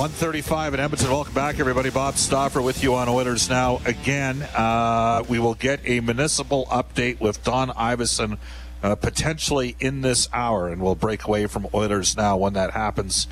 135 in Edmonton. Welcome back, everybody. Bob Stauffer with you on Oilers Now. Again, uh, we will get a municipal update with Don Iveson uh, potentially in this hour, and we'll break away from Oilers Now when that happens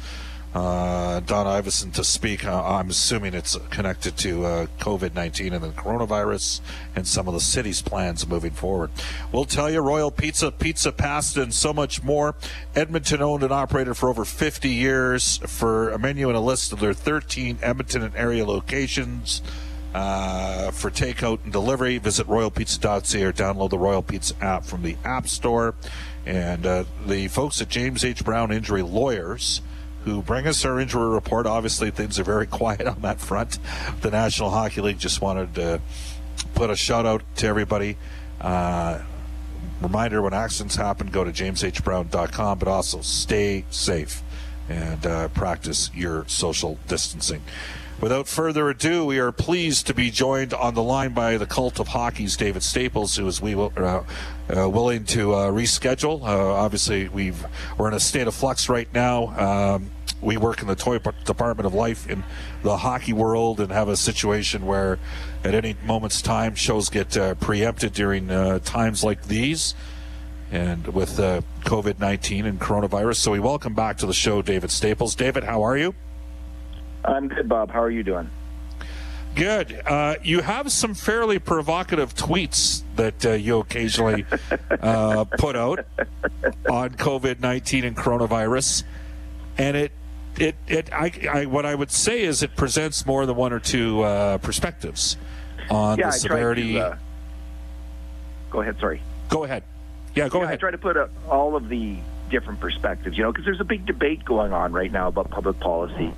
uh, Don Iveson to speak. Uh, I'm assuming it's connected to uh, COVID 19 and the coronavirus and some of the city's plans moving forward. We'll tell you Royal Pizza, Pizza Pasta, and so much more. Edmonton owned and operated for over 50 years. For a menu and a list of their 13 Edmonton and area locations. Uh, for takeout and delivery, visit royalpizza.ca or download the Royal Pizza app from the App Store. And uh, the folks at James H. Brown Injury Lawyers who bring us our injury report. Obviously, things are very quiet on that front. The National Hockey League just wanted to put a shout out to everybody. Uh, reminder when accidents happen, go to jameshbrown.com, but also stay safe and uh, practice your social distancing. Without further ado, we are pleased to be joined on the line by the cult of hockey's David Staples, who is we uh, uh, willing to uh, reschedule. Uh, obviously, we've we're in a state of flux right now. Um, we work in the toy department of life in the hockey world and have a situation where at any moment's time shows get uh, preempted during uh, times like these and with uh, covid-19 and coronavirus so we welcome back to the show david staples david how are you I'm good, Bob. How are you doing? Good. Uh, you have some fairly provocative tweets that uh, you occasionally uh, put out on COVID nineteen and coronavirus, and it, it, it. I, I, what I would say is it presents more than one or two uh, perspectives on yeah, the severity. To, uh, go ahead. Sorry. Go ahead. Yeah, go yeah, ahead. I try to put uh, all of the different perspectives, you know, because there's a big debate going on right now about public policy,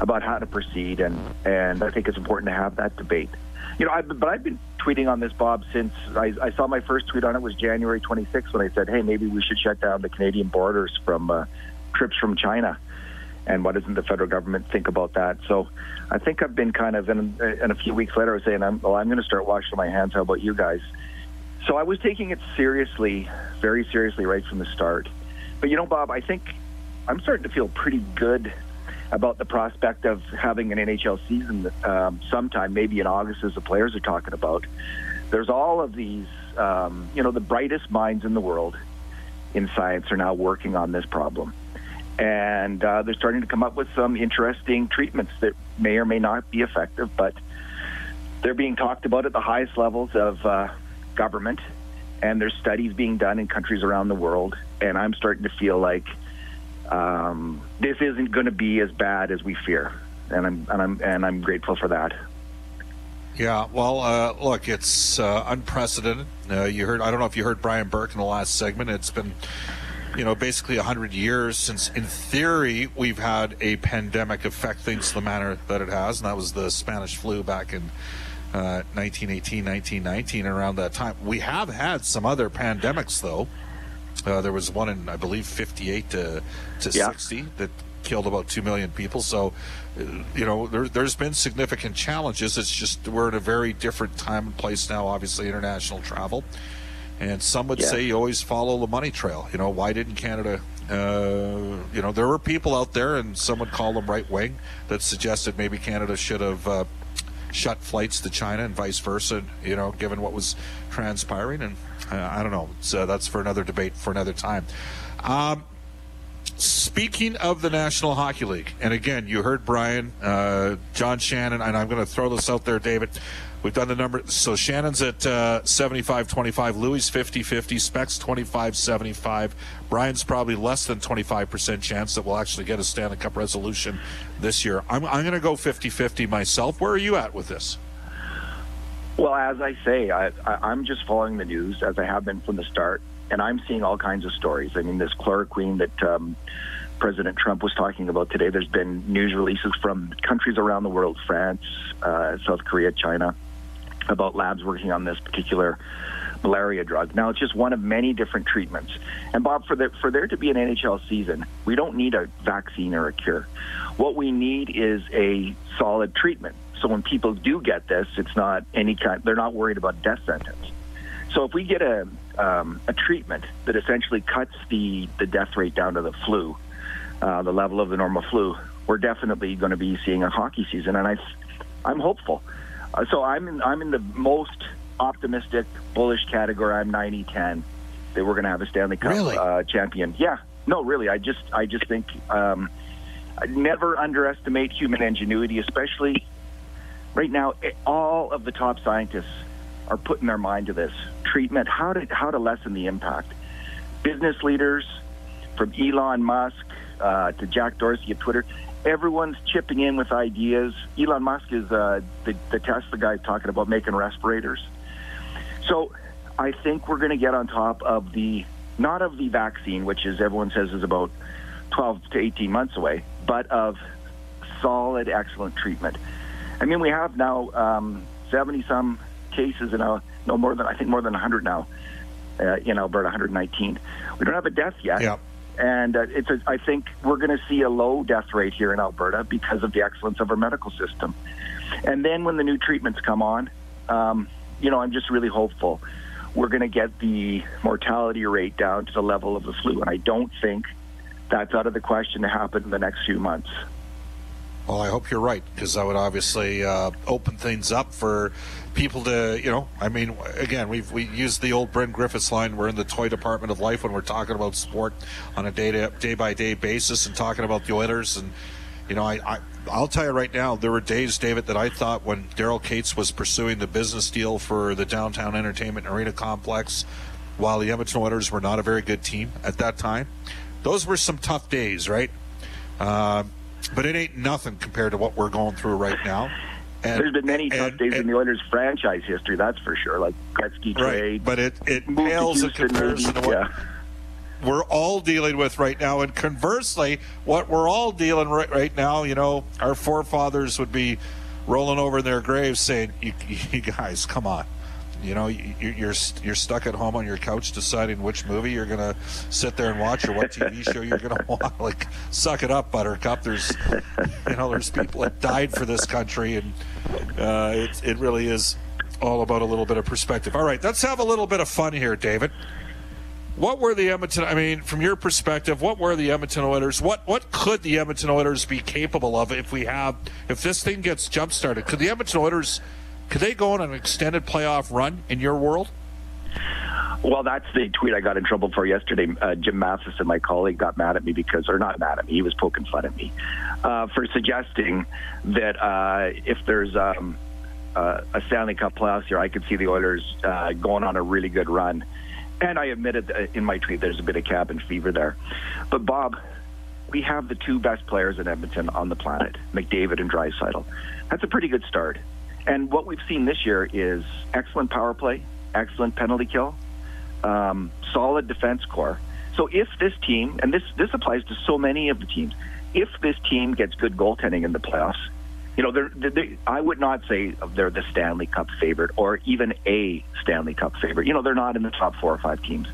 about how to proceed, and and I think it's important to have that debate. You know, I've, but I've been tweeting on this, Bob, since I, I saw my first tweet on it was January 26th when I said, hey, maybe we should shut down the Canadian borders from uh, trips from China. And what doesn't the federal government think about that? So I think I've been kind of, in a few weeks later, I was saying, I'm, well, I'm going to start washing my hands. How about you guys? So I was taking it seriously, very seriously right from the start. But you know, Bob, I think I'm starting to feel pretty good about the prospect of having an NHL season um, sometime, maybe in August, as the players are talking about. There's all of these, um, you know, the brightest minds in the world in science are now working on this problem. And uh, they're starting to come up with some interesting treatments that may or may not be effective, but they're being talked about at the highest levels of uh, government and there's studies being done in countries around the world, and I'm starting to feel like um, this isn't going to be as bad as we fear, and I'm and I'm and I'm grateful for that. Yeah, well, uh, look, it's uh, unprecedented. Uh, you heard, I don't know if you heard Brian Burke in the last segment. It's been, you know, basically 100 years since, in theory, we've had a pandemic affect things the manner that it has, and that was the Spanish flu back in 1918, uh, 1919, around that time. We have had some other pandemics, though. Uh, there was one in, I believe, 58 to, to yeah. 60 that killed about 2 million people. So, uh, you know, there, has been significant challenges. It's just we're in a very different time and place now, obviously, international travel. And some would yeah. say you always follow the money trail. You know, why didn't Canada uh, you know, there were people out there, and some would call them right wing, that suggested maybe Canada should have uh, shut flights to China and vice versa, you know, given what was transpiring. And uh, I don't know. So that's for another debate for another time. Um, speaking of the National Hockey League, and again, you heard Brian, uh, John Shannon, and I'm going to throw this out there, David. We've done the number. So Shannon's at uh, 75 25, Louis 50 50, Specs 25 75. Brian's probably less than 25% chance that we'll actually get a Stanley Cup resolution this year. I'm, I'm going to go 50 50 myself. Where are you at with this? Well, as I say, I, I, am just following the news as I have been from the start, and I'm seeing all kinds of stories. I mean, this chloroquine that um, President Trump was talking about today, there's been news releases from countries around the world France, uh, South Korea, China about labs working on this particular malaria drug. Now it's just one of many different treatments. And Bob, for there for there to be an NHL season, we don't need a vaccine or a cure. What we need is a solid treatment. So when people do get this, it's not any kind. They're not worried about death sentence. So if we get a um, a treatment that essentially cuts the the death rate down to the flu, uh, the level of the normal flu, we're definitely going to be seeing a hockey season. And I, I'm hopeful. Uh, so I'm in, I'm in the most optimistic, bullish category. I'm 90-10 that we're going to have a Stanley Cup really? uh, champion. Yeah, no, really. I just I just think um, I never underestimate human ingenuity, especially right now. Eh, all of the top scientists are putting their mind to this treatment, how to how to lessen the impact. Business leaders, from Elon Musk uh, to Jack Dorsey at Twitter, everyone's chipping in with ideas. Elon Musk is uh, the, the Tesla guy talking about making respirators. So I think we're going to get on top of the, not of the vaccine, which is everyone says is about 12 to 18 months away, but of solid, excellent treatment. I mean, we have now 70 um, some cases in a, no more than, I think more than 100 now uh, in Alberta, 119. We don't have a death yet. Yeah and uh, it's a, I think we're going to see a low death rate here in Alberta because of the excellence of our medical system. And then when the new treatments come on, um, you know, I'm just really hopeful we're going to get the mortality rate down to the level of the flu. And I don't think that's out of the question to happen in the next few months. Well, I hope you're right because that would obviously uh, open things up for people to, you know, I mean, again, we've we used the old Bryn Griffiths line. We're in the toy department of life when we're talking about sport on a day to day by day basis and talking about the Oilers. And you know, I, I I'll tell you right now, there were days, David, that I thought when Daryl Katz was pursuing the business deal for the downtown entertainment arena complex, while the Edmonton Oilers were not a very good team at that time, those were some tough days, right? Uh, but it ain't nothing compared to what we're going through right now. And, There's been many tough and, days and, in the Oilers franchise history, that's for sure. Like Gretzky right, trade, but it it pales in comparison maybe, to what yeah. we're all dealing with right now. And conversely, what we're all dealing right right now, you know, our forefathers would be rolling over in their graves saying, "You, you guys, come on." You know, you're you're stuck at home on your couch deciding which movie you're gonna sit there and watch or what TV show you're gonna watch. Like, suck it up, Buttercup. There's, you know, there's people that died for this country, and uh, it it really is all about a little bit of perspective. All right, let's have a little bit of fun here, David. What were the Edmonton? I mean, from your perspective, what were the Edmonton Oilers? What what could the Edmonton Oilers be capable of if we have if this thing gets jump started? Could the Edmonton Oilers could they go on an extended playoff run in your world? Well, that's the tweet I got in trouble for yesterday. Uh, Jim Matheson, my colleague, got mad at me because, or not mad at me, he was poking fun at me uh, for suggesting that uh, if there's um, uh, a Stanley Cup playoffs here, I could see the Oilers uh, going on a really good run. And I admitted in my tweet there's a bit of cabin fever there. But Bob, we have the two best players in Edmonton on the planet, McDavid and Draisaitl. That's a pretty good start. And what we've seen this year is excellent power play, excellent penalty kill, um, solid defense core. So if this team, and this this applies to so many of the teams, if this team gets good goaltending in the playoffs, you know, they're, they're, I would not say they're the Stanley Cup favorite or even a Stanley Cup favorite. You know, they're not in the top four or five teams.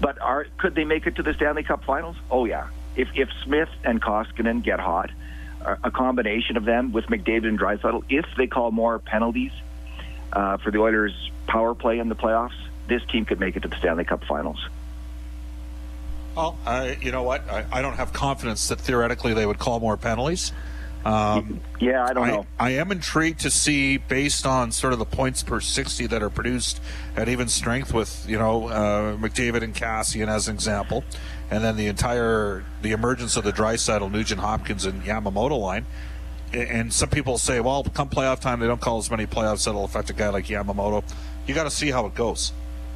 But are could they make it to the Stanley Cup Finals? Oh yeah. If if Smith and Koskinen get hot, a combination of them with McDavid and Draisaitl. if they call more penalties uh, for the Oilers' power play in the playoffs, this team could make it to the Stanley Cup Finals. Well, you know what? I, I don't have confidence that theoretically they would call more penalties. Um, yeah, I don't know. I, I, am intrigued to see, based on sort of the points per 60 that are produced at even strength with, you know, uh, McDavid and Kassian as an example, and then the entire, the emergence of the Draisaitl, Nugent Hopkins, and Yamamoto line. And some people say, well, come playoff time, they don't call as many playoffs that'll affect a guy like Yamamoto. You got to see how it goes.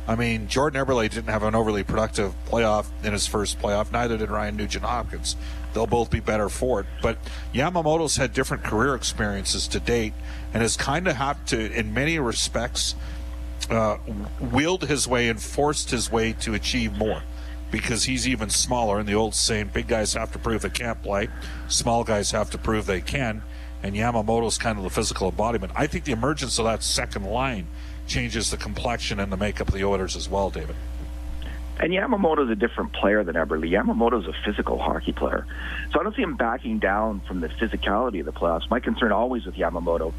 I mean, Jordan Eberle didn't have an overly productive playoff in his first playoff. Neither did Ryan Nugent Hopkins. They'll both be better for it. But Yamamoto's had different career experiences to date and has kind of had to, in many respects, uh, his way and forced his way to achieve more because he's even smaller. And the old saying, big guys have to prove they can't play, small guys have to prove they can. And Yamamoto's kind of the physical embodiment. I think the emergence of that second line changes the complexion and the makeup of the Oilers as well, David. And Yamamoto's a different player than Eberle. Yamamoto's a physical hockey player. So I don't see him backing down from the physicality of the playoffs. My concern always with Yamamoto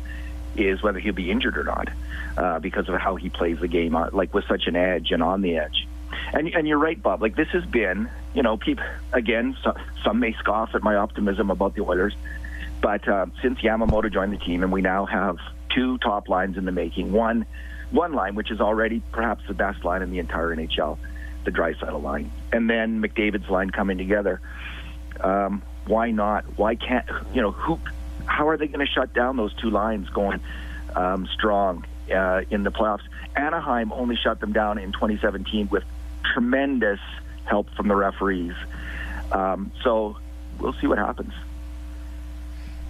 is whether he'll be injured or not uh, because of how he plays the game, uh, like with such an edge and on the edge. And, and you're right, Bob. Like this has been, you know, people again. So, some may scoff at my optimism about the Oilers, but uh, since Yamamoto joined the team, and we now have two top lines in the making. One, one line which is already perhaps the best line in the entire NHL the Draisaitl line, and then McDavid's line coming together. Um, why not? Why can't you know who? How are they going to shut down those two lines going um, strong uh, in the playoffs? Anaheim only shut them down in 2017 with tremendous help from the referees. Um, so we'll see what happens.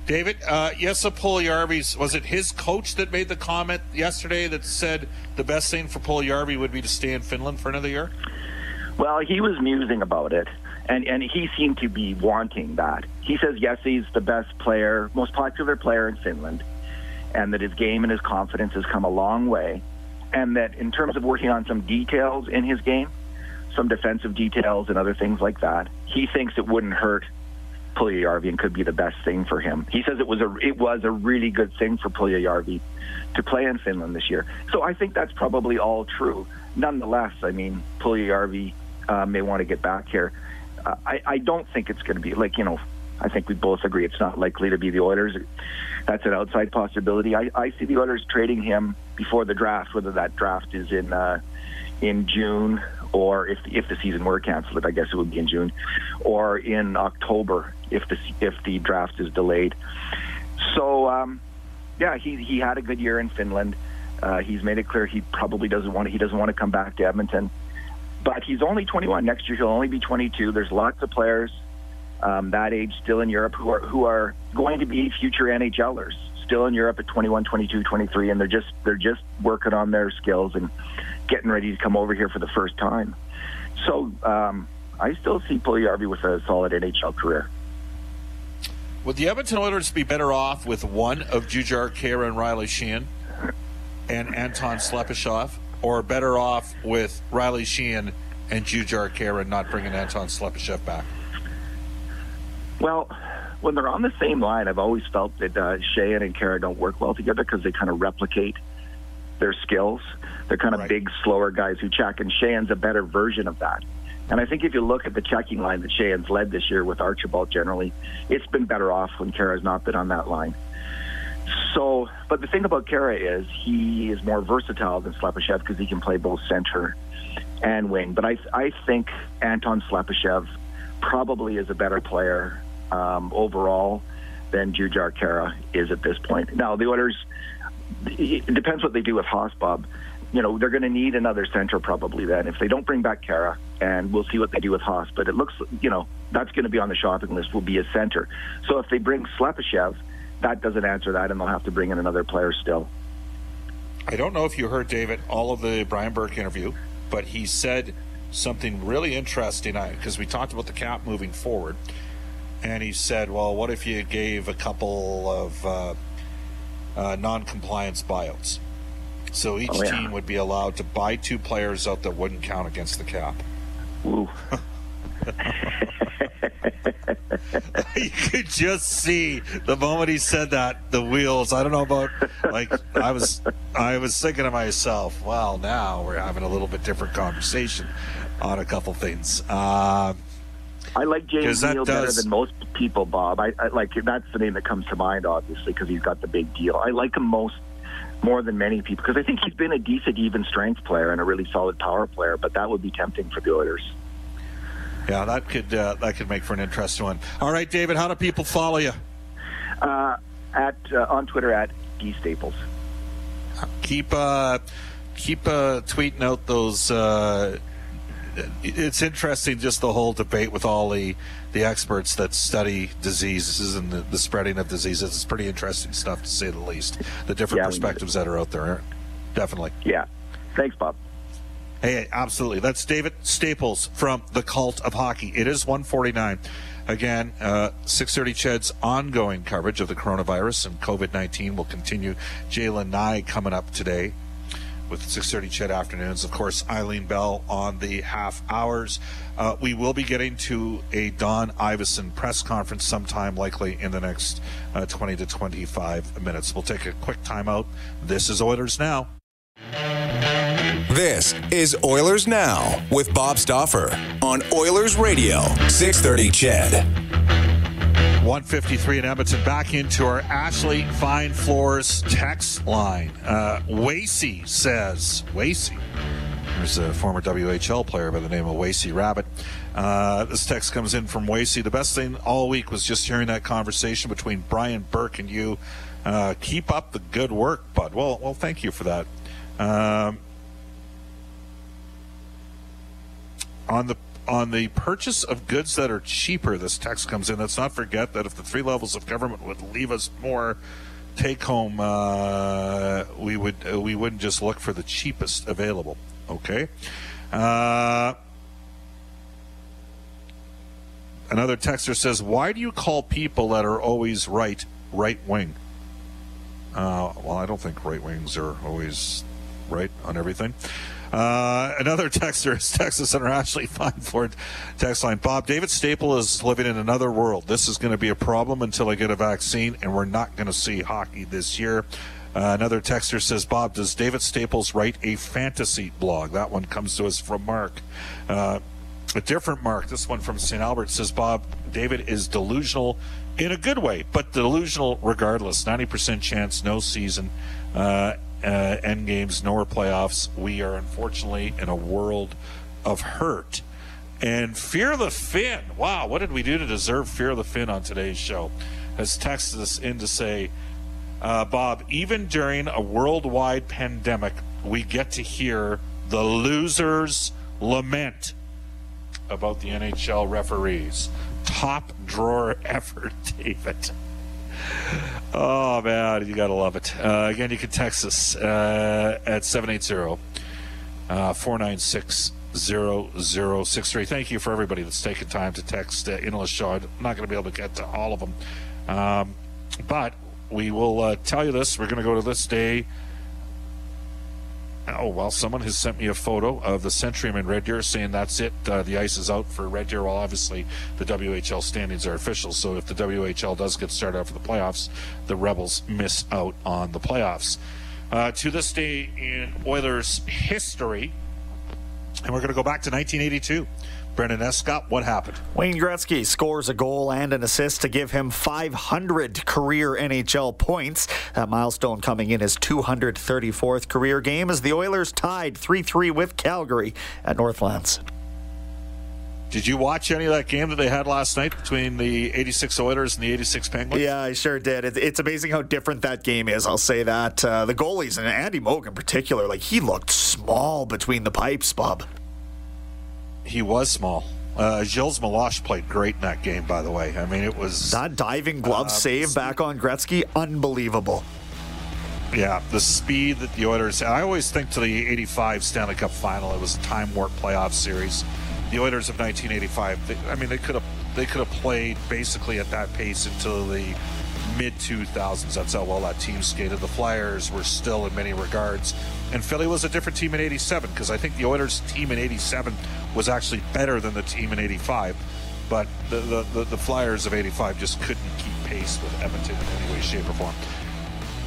David, uh, Jesse Puljujarvi's was it his coach that made the comment yesterday that said the best thing for Puljujarvi would be to stay in Finland for another year? Well, he was musing about it, and and he seemed to be wanting that. He says yes, he's the best player, most popular player in Finland, and that his game and his confidence has come a long way, and that in terms of working on some details in his game, some defensive details and other things like that, he thinks it wouldn't hurt Puljujarvi and could be the best thing for him. He says it was a it was a really good thing for Puljujarvi to play in Finland this year. So I think that's probably all true. Nonetheless, I mean Puljujarvi uh, may want to get back here. Uh, I, I don't think it's going to be like you know. I think we both agree it's not likely to be the Oilers. That's an outside possibility. I, I see the Oilers trading him before the draft, whether that draft is in uh, in June or if if the season were canceled, I guess it would be in June, or in October if the if the draft is delayed. So um, yeah, he he had a good year in Finland. Uh, he's made it clear he probably doesn't want to, he doesn't want to come back to Edmonton but he's only 21. Next year he'll only be 22. There's lots of players um, that age still in Europe who are who are going to be future NHLers still in Europe at 21, 22, 23, and they're just they're just working on their skills and getting ready to come over here for the first time. So um, I still see Puljujarvi with a solid NHL career. Would the Edmonton Oilers be better off with one of Jujhar Khaira and Riley Sheahan and Anton Slepyshev? or better off with Riley Sheahan and Jujhar Khaira not bringing Anton Slepyshev back? Well, when they're on the same line, I've always felt that uh, Sheahan and Khaira don't work well together because they kind of replicate their skills. They're kind of right. big, slower guys who check, and Sheahan's a better version of that. And I think if you look at the checking line that Sheahan's led this year with Archibald generally, it's been better off when Khaira's not been on that line. So, but the thing about Khaira is he is more versatile than Slepyshev because he can play both center and wing. But I, I think Anton Slepyshev probably is a better player um, overall than Jujhar Khaira is at this point. Now, the Oilers, it depends what they do with Bob. You know, they're going to need another center probably then. If they don't bring back Khaira, and we'll see what they do with Haas, but it looks, you know, that's going to be on the shopping list, will be a center. So if they bring Slepyshev, that doesn't answer that, and they'll have to bring in another player still. I don't know if you heard David all of the Brian Burke interview, but he said something really interesting because we talked about the cap moving forward, and he said, "Well, what if you gave a couple of uh, uh, non-compliance buyouts?" So each oh, yeah. team would be allowed to buy two players out that wouldn't count against the cap. Ooh. you could just see the moment he said that the wheels. I don't know about like I was. I was thinking to myself, well, now we're having a little bit different conversation on a couple things. Uh, I like James Neal better does- than most people, Bob. I, I like that's the name that comes to mind, obviously, because he's got the big deal. I like him most more than many people because I think he's been a decent even strength player and a really solid power player. But that would be tempting for the Oilers. Yeah, that could uh, that could make for an interesting one. All right, David, how do people follow you? Uh, at uh, on Twitter at D Staples. Keep uh, keep uh, tweeting out those. It's interesting, just the whole debate with all the the experts that study diseases and the, the spreading of diseases. It's pretty interesting stuff, to say the least. The different Yeah, perspectives that are out there, definitely. Yeah. Thanks, Bob. Hey, absolutely. That's David Staples from the Cult of Hockey. It is 149. Again, uh, 630 Ched's ongoing coverage of the coronavirus and COVID-19 will continue. Jalen Nye coming up today with 630 Ched afternoons. Of course, Eileen Bell on the half hours. Uh, we will be getting to a Don Iveson press conference sometime, likely in the next uh, 20 to 25 minutes. We'll take a quick timeout. This is Oilers Now. This is Oilers Now with Bob Stauffer on Oilers Radio, 630 Ched. 153 in Edmonton. Back into our Ashley Fine Floors text line. Uh, says, Wacey. There's a former WHL player by the name of Wacey Rabbit. Uh, this text comes in from Wacey. The best thing all week was just hearing that conversation between Brian Burke and you. Uh, keep up the good work, bud. Well, well, thank you for that. Um, on the on the purchase of goods that are cheaper, this text comes in. Let's not forget that if the three levels of government would leave us more take home, uh, we would uh, we wouldn't just look for the cheapest available. Okay. Uh, another texter says, "Why do you call people that are always right right wing?" Uh, well, I don't think right wings are always right on everything. Uh, another texter is Texas Center Ashley Fine Floors text line. Bob, David Staple is living in another world. This is going to be a problem until I get a vaccine, and we're not going to see hockey this year. Uh, another texter says, Bob, does David Staples write a fantasy blog? That one comes to us from Mark. Uh, a different Mark, this one from St. Albert, says, Bob, David is delusional in a good way, but delusional regardless. 90% chance, no season. Uh, uh, end games nor playoffs. We are unfortunately in a world of hurt. And Fear the Fin, wow, what did we do to deserve Fear the Fin on today's show? Has texted us in to say, uh, Bob, even during a worldwide pandemic, we get to hear the losers lament about the NHL referees. Top drawer effort, David. Oh man, you gotta love it. Uh, again, you can text us uh, at 780 496 0063. Thank you for everybody that's taken time to text uh, in the show. I'm not going to be able to get to all of them. Um, but we will uh, tell you this. We're going to go to this day. Oh, well, someone has sent me a photo of the Centrium Red Deer saying that's it. Uh, the ice is out for Red Deer. Well, obviously, the WHL standings are official. So if the WHL does get started out for the playoffs, the Rebels miss out on the playoffs. Uh, to this day in Oilers history, and we're going to go back to 1982. Brendan Escott, what happened? Wayne Gretzky scores a goal and an assist to give him 500 career NHL points. That milestone coming in his 234th career game as the Oilers tied 3 3 with Calgary at Northlands. Did you watch any of that game that they had last night between the 86 Oilers and the 86 Penguins? Yeah, I sure did. It, it's amazing how different that game is. I'll say that. Uh, the goalies, and Andy Moog in particular, like he looked small between the pipes, Bob. He was small. Uh, Gilles Meloche played great in that game, by the way. I mean, it was. That diving glove Uh, save back on Gretzky, unbelievable. Yeah, the speed that the Oilers. I always think to the 85 Stanley Cup final, it was a time warp playoff series. The Oilers of 1985, they, I mean, they could have they could have played basically at that pace until the mid 2000s. That's how well that team skated. The Flyers were still, in many regards, and Philly was a different team in '87 because I think the Oilers team in '87 was actually better than the team in '85. But the, the, the, the Flyers of '85 just couldn't keep pace with Edmonton in any way, shape, or form.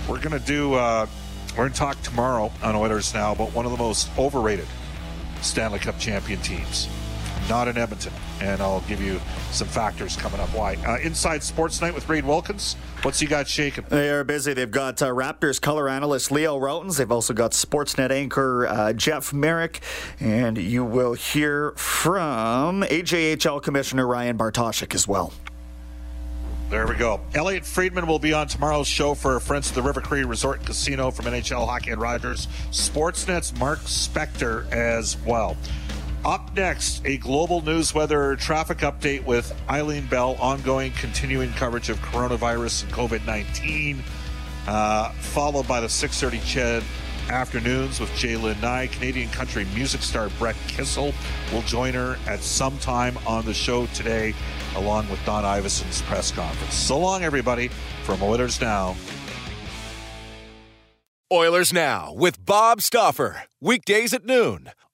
We're going to do, uh, we're going to talk tomorrow on Oilers Now about one of the most overrated Stanley Cup champion teams. Not in Edmonton. And I'll give you some factors coming up why. Uh, Inside Sports Night with Reid Wilkins. What's he got shaking? They are busy. They've got uh, Raptors color analyst Leo Rautins. They've also got Sportsnet anchor uh, Jeff Marek. And you will hear from AJHL Commissioner Ryan Bartoshyk as well. There we go. Elliot Friedman will be on tomorrow's show for Friends of the River Cree Resort and Casino from NHL Hockey and Rogers. Sportsnet's Mark Spector as well. Up next, a global news weather traffic update with Eileen Bell, ongoing continuing coverage of coronavirus and COVID 19, uh, followed by the 6:30 CHED afternoons with Jalen Nye. Canadian country music star Brett Kissel will join her at some time on the show today, along with Don Iveson's press conference. So long, everybody, from Oilers Now. Oilers Now with Bob Stauffer. Weekdays at noon